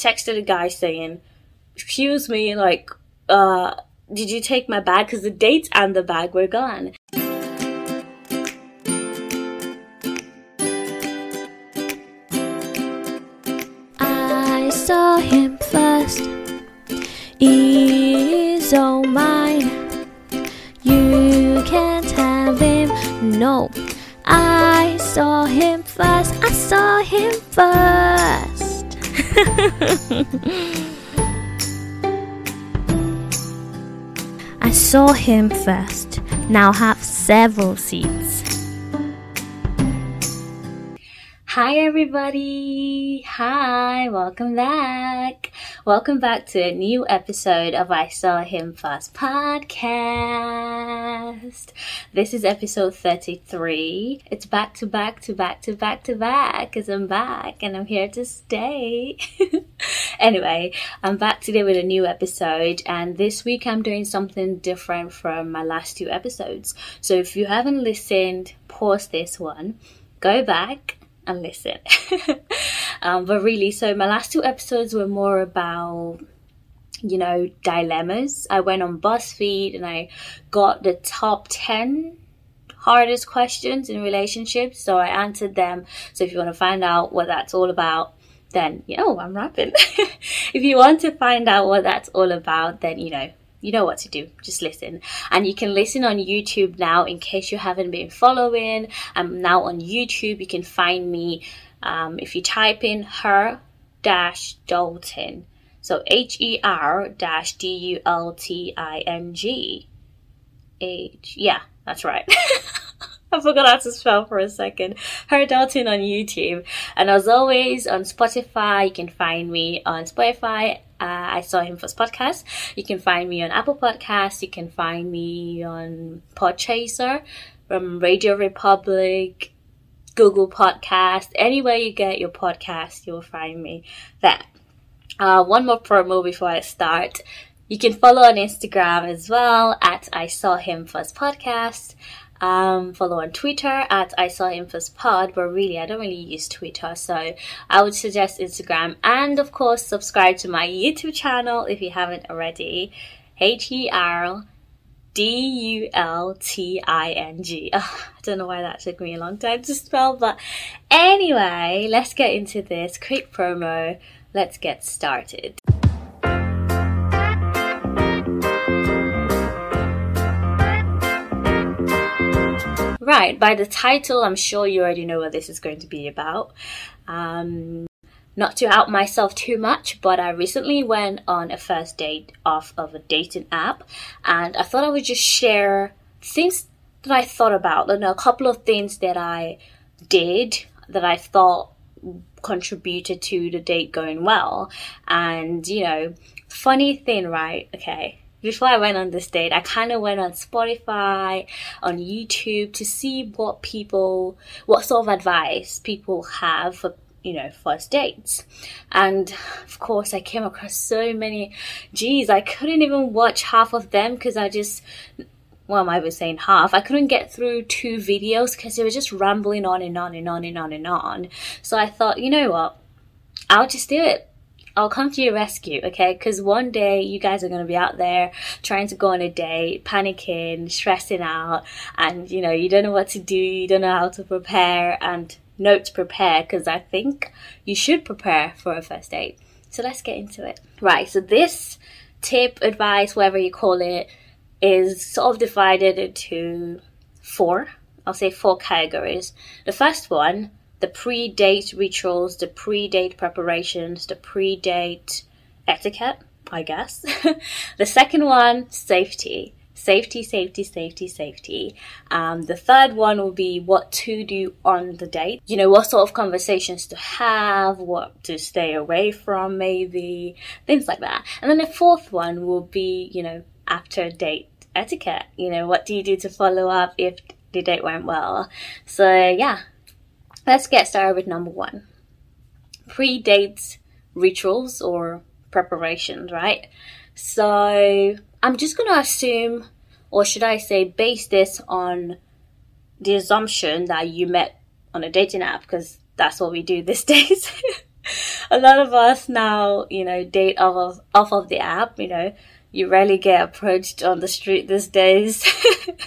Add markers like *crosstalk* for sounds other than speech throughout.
texted a guy saying, "Excuse me, like, uh, did you take my bag? Because the dates and the bag were gone." I saw him first. He's all mine. You can't have him. No, I saw him first. I saw him first. *laughs* I saw him first. Now have several seats. Hi, everybody. Hi, welcome back. Welcome back to a new episode of I Saw Him First podcast. This is episode 33. It's back to back to back to back to back because I'm back and I'm here to stay. *laughs* anyway, I'm back today with a new episode, and this week I'm doing something different from my last two episodes. So if you haven't listened, pause this one, go back and listen. *laughs* um, but really, so my last two episodes were more about, you know, dilemmas. I went on BuzzFeed and I got the top 10 hardest questions in relationships. So I answered them. So if you want to find out what that's all about, then, you know, I'm rapping. *laughs* if you want to find out what that's all about, then, you know, you know what to do. Just listen. And you can listen on YouTube now in case you haven't been following. I'm now on YouTube. You can find me um, if you type in her dash Dulting. So H E R dash D U L T I N G. H. Yeah, that's right. *laughs* I forgot how to spell for a second. Her Dulting on YouTube. And as always, on Spotify, you can find me on Spotify. Uh, I saw him first podcast. You can find me on Apple Podcasts. You can find me on Podchaser, from Radio Republic, Google Podcast. Anywhere you get your podcast, you'll find me there. Uh, one more promo before I start. You can follow on Instagram as well at I Saw Him First Podcast. Um, follow on Twitter at I saw him first pod, but really I don't really use Twitter, so I would suggest Instagram and of course subscribe to my YouTube channel if you haven't already. H E R D U L T I N G. I don't know why that took me a long time to spell, but anyway, let's get into this quick promo. Let's get started. Right, by the title, I'm sure you already know what this is going to be about. Um, not to out myself too much, but I recently went on a first date off of a dating app, and I thought I would just share things that I thought about, and a couple of things that I did that I thought contributed to the date going well. And, you know, funny thing, right? Okay, before I went on this date, I kind of went on Spotify, on YouTube to see what people, what sort of advice people have for, you know, first dates. And of course, I came across so many. Geez, I couldn't even watch half of them because I just, well, I was saying half. I couldn't get through two videos because they were just rambling on and on and on and on and on. So I thought, you know what? I'll just do it. I'll come to your rescue, okay? Because one day you guys are going to be out there trying to go on a date, panicking, stressing out, and you know, you don't know what to do, you don't know how to prepare, and note prepare because I think you should prepare for a first date. So let's get into it. Right, so this tip, advice, whatever you call it, is sort of divided into four. I'll say four categories. The first one the pre date rituals, the pre date preparations, the pre date etiquette, I guess. *laughs* the second one, safety. Safety, safety, safety, safety. Um, the third one will be what to do on the date. You know, what sort of conversations to have, what to stay away from, maybe, things like that. And then the fourth one will be, you know, after date etiquette. You know, what do you do to follow up if the date went well? So, yeah, Let's get started with number one pre dates rituals or preparations, right? So I'm just going to assume, or should I say, base this on the assumption that you met on a dating app because that's what we do these *laughs* days. a lot of us now, you know, date off of, off of the app, you know, you rarely get approached on the street these days.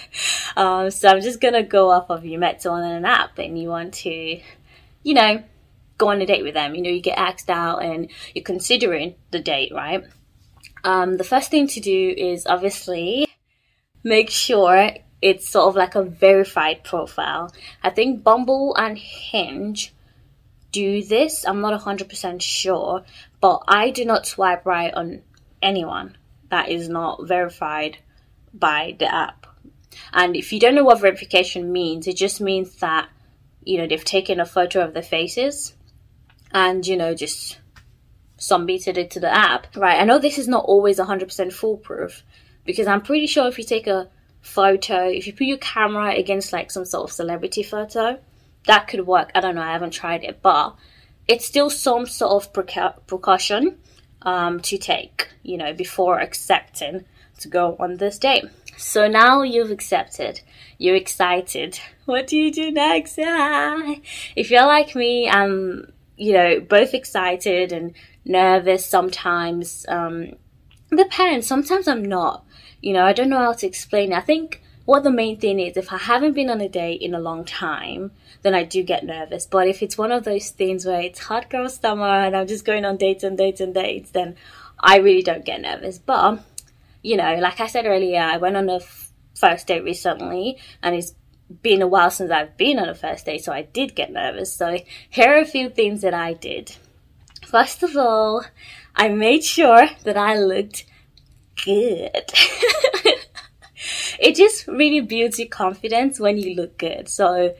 *laughs* um, so I'm just gonna go off of you met someone on an app and you want to, you know, go on a date with them. You know, you get asked out and you're considering the date, right? Um, the first thing to do is obviously make sure it's sort of like a verified profile. I think Bumble and Hinge do this. I'm not 100% sure, but I do not swipe right on anyone that is not verified by the app. And if you don't know what verification means, it just means that, you know, they've taken a photo of their faces and, you know, just submitted it to the app. Right, I know this is not always 100% foolproof because I'm pretty sure if you take a photo, if you put your camera against like some sort of celebrity photo, that could work. I don't know, I haven't tried it, but it's still some sort of precaution um, to take, you know, before accepting to go on this date. So now you've accepted, you're excited. What do you do next? *laughs* Ah. If you're like me, I'm, you know, both excited and nervous sometimes. Um, depends. Sometimes I'm not. You know, I don't know how to explain it. I think what the main thing is, if I haven't been on a date in a long time, then I do get nervous. But if it's one of those things where it's hot girl summer and I'm just going on dates and dates and dates, then I really don't get nervous. But, you know, like I said earlier, I went on a f- first date recently and it's been a while since I've been on a first date, so I did get nervous. So here are a few things that I did. First of all, I made sure that I looked good. *laughs* it just really builds your confidence when you look good. So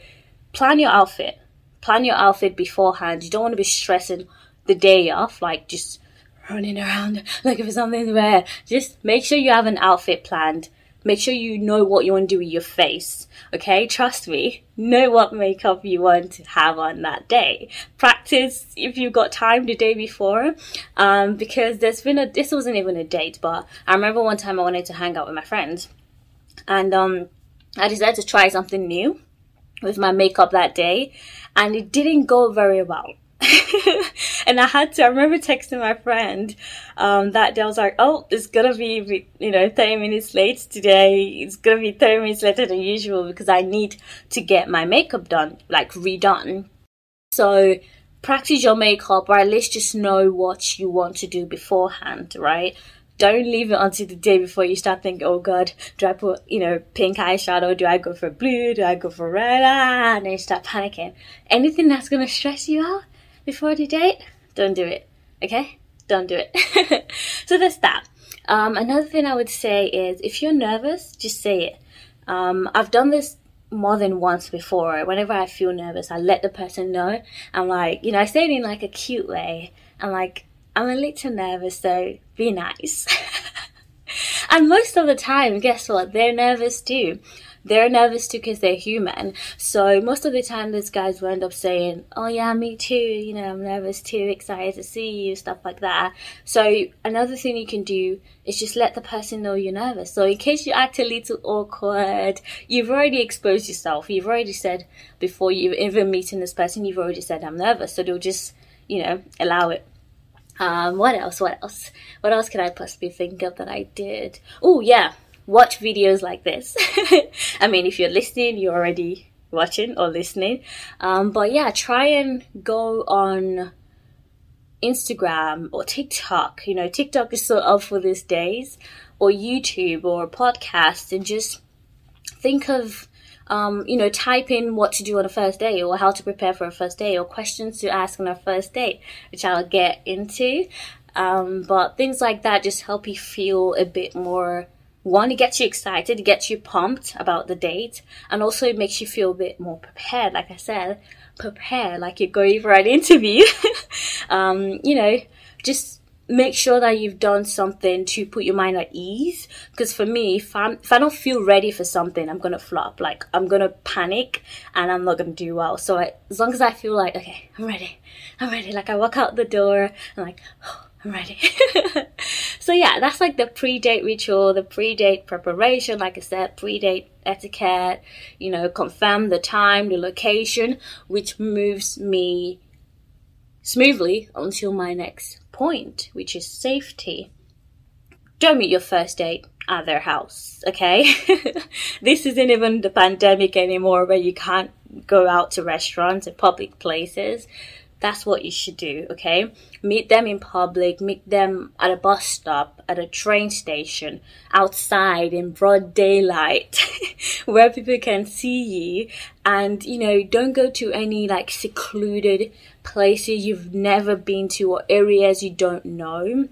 plan your outfit. Plan your outfit beforehand. You don't want to be stressing the day off, like just running around *laughs* looking for something to wear. Just make sure you have an outfit planned. Make sure you know what you want to do with your face. Okay, trust me. Know what makeup you want to have on that day. Practice if you've got time the day before. Um, because there's been a this wasn't even a date, but I remember one time I wanted to hang out with my friends and um, I decided to try something new with my makeup that day, and it didn't go very well. *laughs* and I had to, I remember texting my friend um, that day. I was like, oh, it's gonna be, you know, 30 minutes late today. It's gonna be 30 minutes later than usual because I need to get my makeup done, like redone. So practice your makeup or at least just know what you want to do beforehand, right? don't leave it until the day before you start thinking, oh God, do I put, you know, pink eyeshadow? Do I go for blue? Do I go for red? Ah, and then you start panicking. Anything that's going to stress you out before the date, don't do it. Okay? Don't do it. *laughs* so that's that. Um, another thing I would say is if you're nervous, just say it. Um, I've done this more than once before. Whenever I feel nervous, I let the person know. I'm like, you know, I say it in like a cute way. I'm like, I'm a little nervous, so be nice. *laughs* and most of the time, guess what? They're nervous too. They're nervous too because they're human. So most of the time, these guys will end up saying, "Oh yeah, me too. You know, I'm nervous too. Excited to see you. Stuff like that." So another thing you can do is just let the person know you're nervous. So in case you act a little awkward, you've already exposed yourself. You've already said before you even meeting this person, you've already said I'm nervous. So they'll just, you know, allow it. Um, what else? What else? What else can I possibly think of that I did? Oh, yeah. Watch videos like this. *laughs* I mean, if you're listening, you're already watching or listening. Um, but yeah, try and go on Instagram or TikTok. You know, TikTok is so up for these days, or YouTube or podcasts, and just think of um, you know, type in what to do on a first day or how to prepare for a first day or questions to ask on a first date, which I'll get into. Um, but things like that just help you feel a bit more. One, it gets you excited, it gets you pumped about the date, and also it makes you feel a bit more prepared. Like I said, prepare like you're going for an *laughs* interview. um, you know, just make sure that you've done something to put your mind at ease. Because for me, if, I'm, if I don't feel ready for something, I'm gonna flop. Like I'm gonna panic and I'm not gonna do well. So I, as long as I feel like okay, I'm ready, I'm ready. Like I walk out the door, I'm like. Oh, I'm ready. *laughs* so yeah, that's like the pre-date ritual, the pre-date preparation, like I said, pre-date etiquette, you know, confirm the time, the location, which moves me smoothly until my next point, which is safety. Don't meet your first date at their house, okay? *laughs* this isn't even the pandemic anymore where you can't go out to restaurants and public places. That's what you should do, okay? Meet them in public, meet them at a bus stop, at a train station, outside in broad daylight, *laughs* where people can see you. And, you know, don't go to any like secluded places you've never been to or areas you don't know.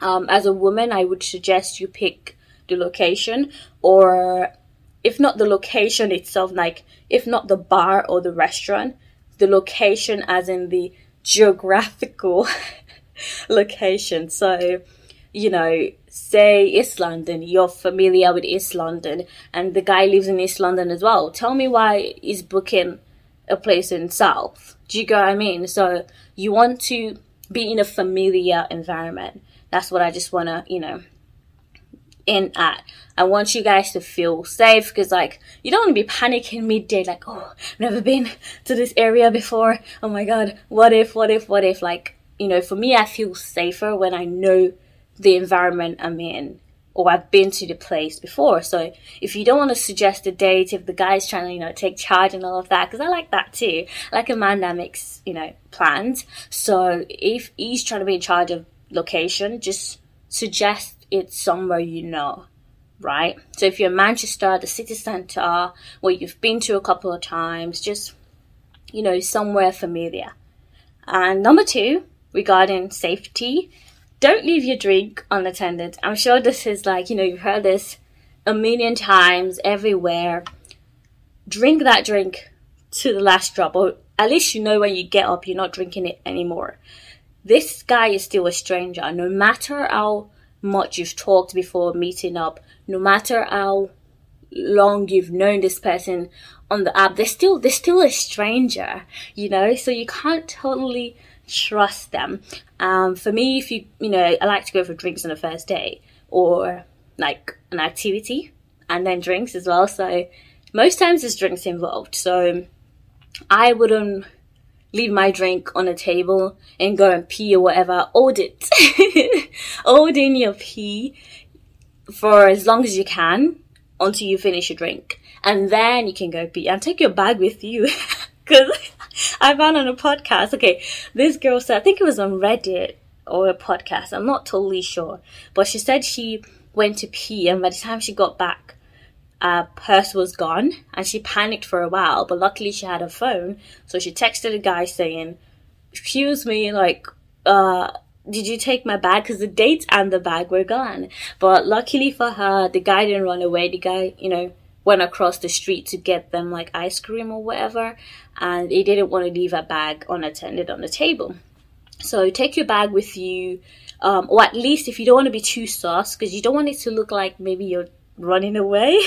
Um, as a woman, I would suggest you pick the location or if not the location itself, like if not the bar or the restaurant, the location as in the geographical *laughs* location. So, you know, say East London, you're familiar with East London, and the guy lives in East London as well. Tell me why he's booking a place in South. Do you get what I mean? So you want to be in a familiar environment. That's what I just want to, you know, in at. I want you guys to feel safe because, like, you don't want to be panicking midday, like, oh, never been to this area before. Oh my god, what if, what if, what if? Like, you know, for me, I feel safer when I know the environment I'm in or I've been to the place before. So if you don't want to suggest a date, if the guy's trying to, you know, take charge and all of that, because I like that too. Like a man that makes, you know, plans. So if he's trying to be in charge of location, just suggest it's somewhere you know, right? So if you're in Manchester, the city centre, where you've been to a couple of times, just, you know, somewhere familiar. And number two, regarding safety, don't leave your drink unattended. I'm sure this is like, you know, you've heard this a million times everywhere. Drink that drink to the last drop, or at least you know when you get up, you're not drinking it anymore. This guy is still a stranger, no matter how much you've talked before meeting up, no matter how long you've known this person on the app, they're still they're still a stranger, you know. So you can't totally trust them. Um, for me, if you you know, I like to go for drinks on the first day or like an activity and then drinks as well. So most times there's drinks involved. So I wouldn't leave my drink on a table and go and pee or whatever. Hold it. *laughs* Hold in your pee for as long as you can until you finish your drink. And then you can go pee and take your bag with you. *laughs* Because I found on a podcast, okay, this girl said, I think it was on Reddit or a podcast, I'm not totally sure. But she said she went to pee and by the time she got back, uh, purse was gone and she panicked for a while, but luckily she had a phone. So she texted a guy saying, Excuse me, like, uh, did you take my bag? Because the dates and the bag were gone. But luckily for her, the guy didn't run away. The guy, you know, went across the street to get them like ice cream or whatever. And he didn't want to leave a bag unattended on the table. So take your bag with you. Um, or at least if you don't want to be too sus, because you don't want it to look like maybe you're running away.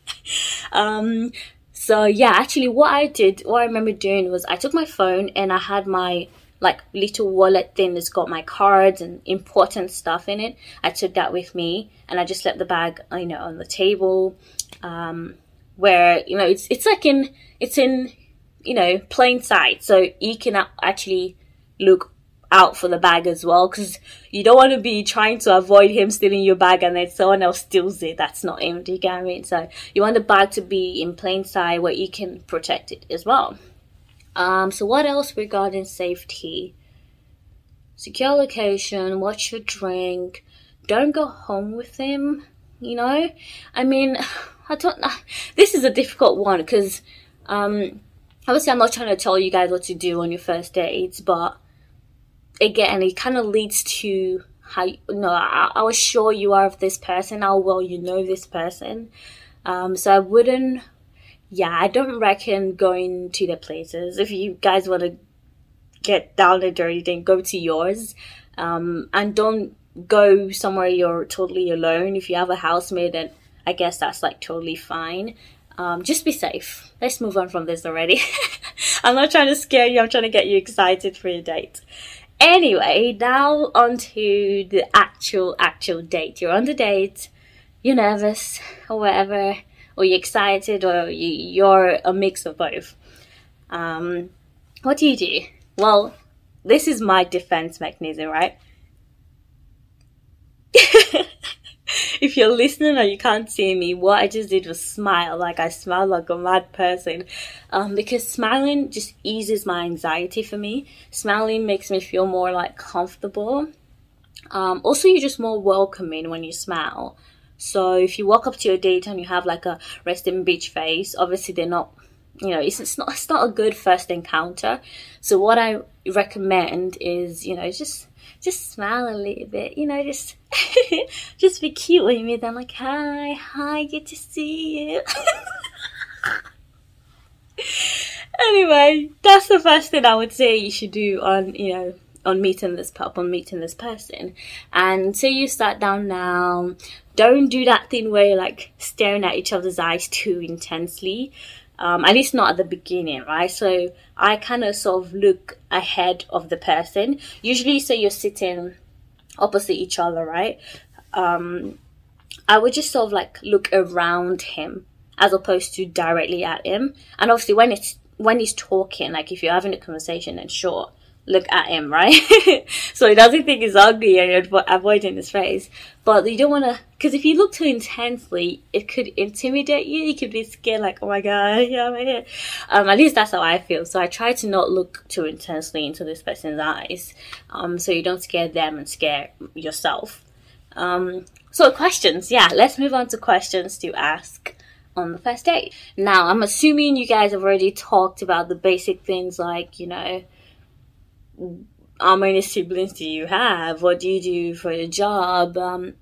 *laughs* um, so yeah, actually, what I did, what I remember doing was I took my phone and I had my like little wallet thing that's got my cards and important stuff in it. I took that with me and I just left the bag, you know, on the table. Um, where you know it's it's like in it's in you know plain sight, so you can actually look out for the bag as well because you don't want to be trying to avoid him stealing your bag and then someone else steals it. That's not him, do you get what I mean? So you want the bag to be in plain sight where you can protect it as well. Um, so what else regarding safety? Secure location, watch your drink, don't go home with him, you know? I mean, *sighs* I don't know. *sighs* This is a difficult one because, um, obviously I'm not trying to tell you guys what to do on your first dates, but again, it kind of leads to how you know how, how sure you are of this person, how well you know this person. Um, so I wouldn't, yeah, I don't reckon going to the places. If you guys want to get down and dirty, then go to yours, um, and don't go somewhere you're totally alone. If you have a housemate, then I guess that's like totally fine. Um, just be safe. Let's move on from this already. *laughs* I'm not trying to scare you. I'm trying to get you excited for your date. Anyway, now on to the actual, actual date. You're on the date, you're nervous, or whatever, or you're excited, or you, are a mix of both. Um, what do you do? Well, this is my defense mechanism, right? *laughs* if you're listening or you can't see me, what I just did was smile. Like I smiled like a mad person. Um, because smiling just eases my anxiety for me. Smiling makes me feel more like comfortable. Um, also, you're just more welcoming when you smile. So if you walk up to your date and you have like a resting bitch face, obviously they're not, you know, it's, it's not it's not a good first encounter. So what I recommend is, you know, just just smile a little bit, you know, just *laughs* just be cute when you meet them. Like, hi, hi, good to see you. *laughs* anyway, that's the first thing I would say you should do on, you know, on meeting this pup, on meeting this person. And so you sat down now. Don't do that thing where you're like staring at each other's eyes too intensely. Um, at least not at the beginning, right? So I kind of sort of look ahead of the person. Usually, so you're sitting opposite each other, right? Um, I would just sort of like look around him as opposed to directly at him. And obviously, when it's when he's talking, like if you're having a conversation, then sure, look at him, right? *laughs* so he doesn't think he's ugly and you're avoiding his face. But you don't want to, because if you look too intensely, it could intimidate you. You could be scared, like, oh my god, *laughs* yeah, my head. Um, at least that's how I feel. So I try to not look too intensely into this person's eyes, um, so you don't scare them and scare yourself. Um, so questions, yeah, let's move on to questions to ask on the first date. Now, I'm assuming you guys have already talked about the basic things like, you know, how many siblings do you have? What do you do for your job? Um,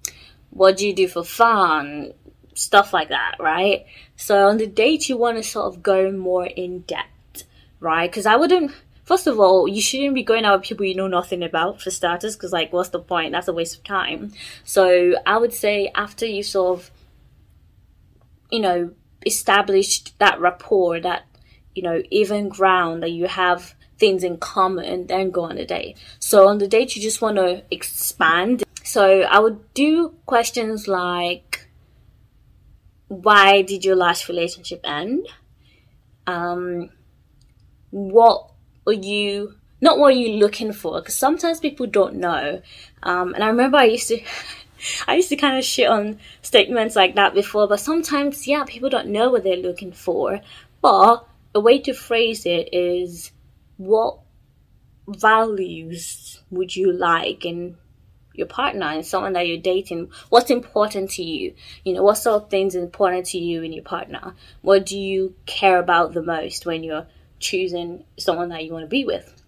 what do you do for fun? Stuff like that, right? So on the date, you want to sort of go more in depth, right? Because I wouldn't. First of all, you shouldn't be going out with people you know nothing about for starters, because like, what's the point? That's a waste of time. So I would say after you sort of, you know, established that rapport, that you know, even ground that you have things in common and then go on a date. So on the date, you just want to expand. So I would do questions like, why did your last relationship end? Um, what are you, not what are you looking for? Because sometimes people don't know. Um, and I remember I used to, *laughs* I used to kind of shit on statements like that before, but sometimes, yeah, people don't know what they're looking for. But a way to phrase it is, what values would you like in your partner and someone that you're dating what's important to you? You know what sort of things important to you in your partner? What do you care about the most when you're choosing someone that you want to be with?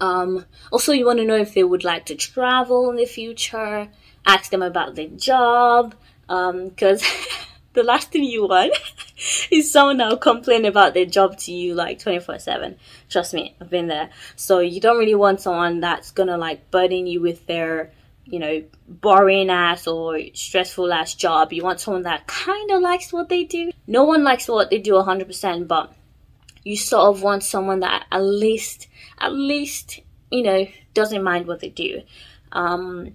Um, also you want to know if they would like to travel in the future ask them about their job because um, *laughs* the last thing you want *laughs* is someone that'll complain about their job to you like 24 7 trust me i've been there. So you don't really want someone that's gonna like burden you with their you know boring ass or stressful ass job you want someone that kind of likes what they do no one likes what they do 100% but you sort of want someone that at least at least you know doesn't mind what they do um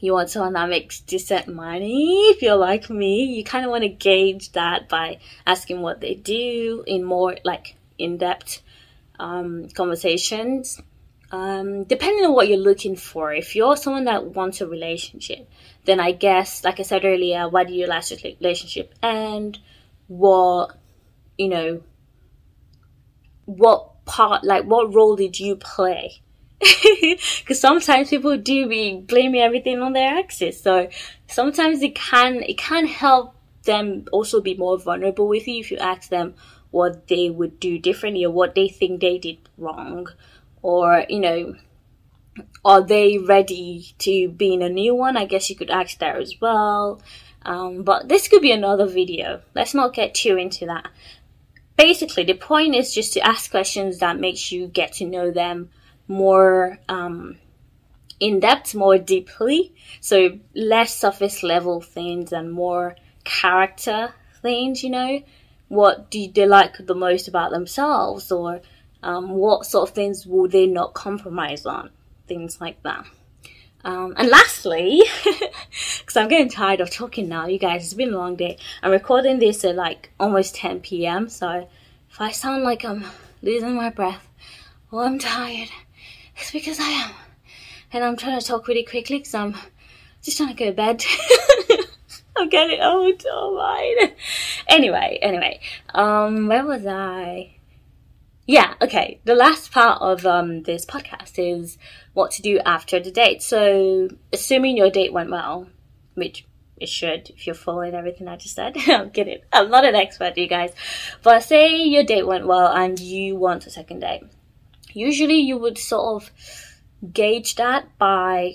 you want someone that makes decent money. If you're like me, you kind of want to gauge that by asking what they do in more like in depth um, conversations. Um, depending on what you're looking for, if you're someone that wants a relationship, then I guess, like I said earlier, why do you last relationship and what, you know, what part, like what role did you play *laughs* because sometimes people do be blaming everything on their exes. So sometimes it can it can help them also be more vulnerable with you if you ask them what they would do differently or what they think they did wrong, or you know, are they ready to be in a new one? I guess you could ask that as well. Um, but this could be another video. Let's not get too into that. Basically, the point is just to ask questions that makes you get to know them more um, in depth, more deeply. So less surface level things and more character things, you know. What do they like the most about themselves, or um, what sort of things will they not compromise on? Things like that. Um, and lastly, *laughs* because I'm getting tired of talking now, you guys, it's been a long day. I'm recording this at like almost 10 p.m. So if I sound like I'm losing my breath or I'm tired, It's because I am. And I'm trying to talk really quickly because I'm just trying to go to bed. *laughs* I'm getting old. Oh my. Anyway, anyway. Um, where was I? Yeah, okay. The last part of um this podcast is what to do after the date. So, assuming your date went well, which it should if you're following everything I just said. *laughs* I'm kidding. I'm not an expert, you guys. But say your date went well and you want a second date. Usually you would sort of gauge that by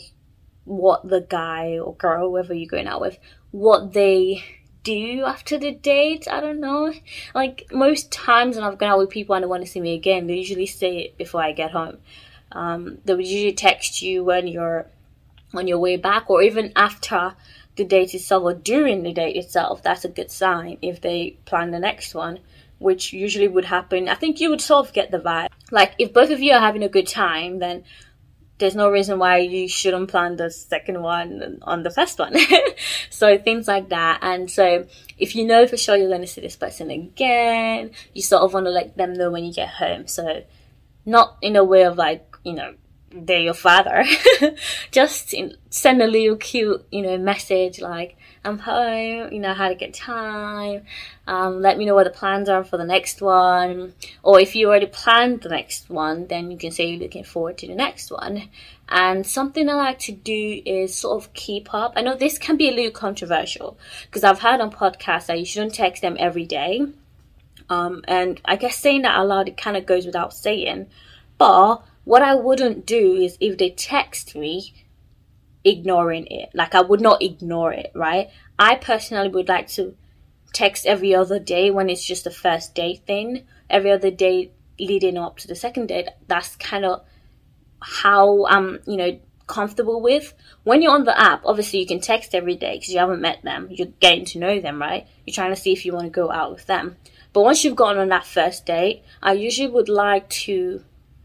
what the guy or girl, whoever you're going out with, what they do after the date. I don't know. Like most times when I've gone out with people and they want to see me again, they usually say it before I get home. Um, they would usually text you when you're on your way back or even after the date itself or during the date itself. That's a good sign if they plan the next one, which usually would happen. I think you would sort of get the vibe. Like if both of you are having a good time, then there's no reason why you shouldn't plan the second one on the first one. *laughs* so things like that. And so if you know for sure you're going to see this person again, you sort of want to let them know when you get home. So not in a way of like, you know, they're your father. *laughs* Just in, send a little cute, you know, message like, I'm home, you know, had a good time. Um, let me know what the plans are for the next one. Or if you already planned the next one, then you can say you're looking forward to the next one. And something I like to do is sort of keep up. I know this can be a little controversial because I've heard on podcasts that you shouldn't text them every day. Um, and I guess saying that out loud, it kind of goes without saying. But what I wouldn't do is if they text me, ignoring it. Like I would not ignore it, right? I personally would like to text every other day when it's just a first date thing. Every other day leading up to the second date. That's kind of how I'm, you know, comfortable with. When you're on the app, obviously you can text every day because you haven't met them. You're getting to know them, right? You're trying to see if you want to go out with them. But once you've gone on that first date, I usually would like to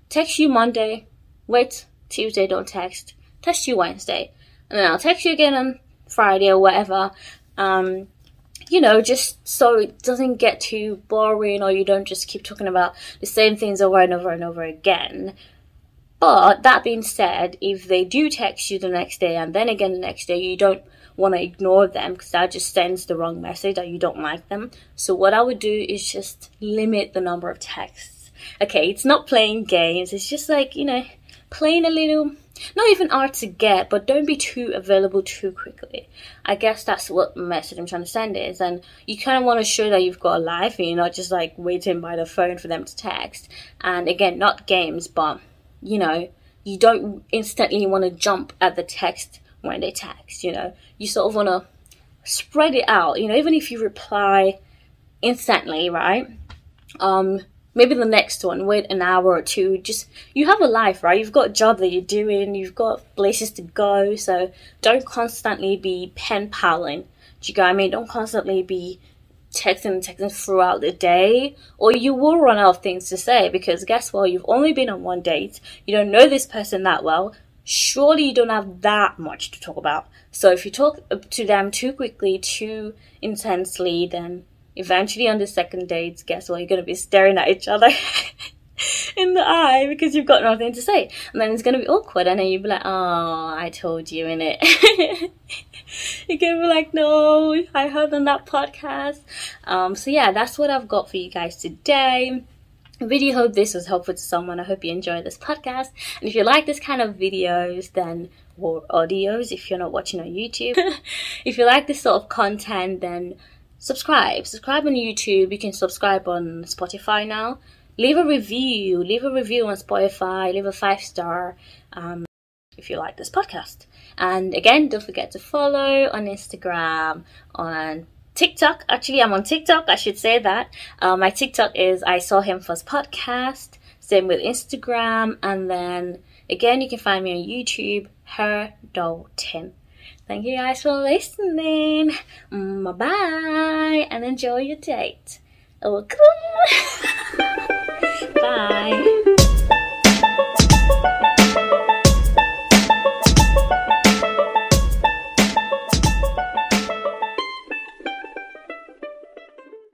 text you Monday, wait Tuesday, don't text, text you Wednesday, and then I'll text you again on Friday or whatever. Um, you know, just so it doesn't get too boring or you don't just keep talking about the same things over and over and over again. But that being said, if they do text you the next day and then again the next day, you don't want to ignore them because that just sends the wrong message that you don't like them. So what I would do is just limit the number of texts. Okay, it's not playing games. It's just like, you know, playing a little not even hard to get, but don't be too available too quickly. I guess that's what message I'm trying to send is, and you kind of want to show that you've got a life and you're not just like waiting by the phone for them to text. And again, not games, but you know, you don't instantly want to jump at the text when they text. You know, you sort of want to spread it out. You know, even if you reply instantly, right? Um, maybe the next one, wait an hour or two. Just, you have a life, right? You've got a job that you're doing, you've got places to go, so don't constantly be pen paling. Do you get what I mean? Don't constantly be texting and texting throughout the day, or you will run out of things to say because guess what? You've only been on one date, you don't know this person that well. Surely you don't have that much to talk about. So if you talk to them too quickly, too intensely, then eventually on the second date, guess what? You're going to be staring at each other *laughs* in the eye because you've got nothing to say. And then it's going to be awkward. And then you'll be like, oh, I told you in it. Going to be like, no, I heard on that podcast. Um, so yeah, that's what I've got for you guys today. I really hope this was helpful to someone. I hope you enjoyed this podcast. And if you like this kind of videos, then or audios, if you're not watching on YouTube, *laughs* if you like this sort of content, then subscribe. Subscribe on YouTube. You can subscribe on Spotify now. Leave a review. Leave a review on Spotify. Leave a five star um, if you like this podcast. And again, don't forget to follow on Instagram, on TikTok. Actually, I'm on TikTok. I should say that. Uh, my TikTok is I saw him first podcast. Same with Instagram. And then again, you can find me on YouTube, Her Dulting. Thank you guys for listening. Bye bye and enjoy your date. *laughs* Bye.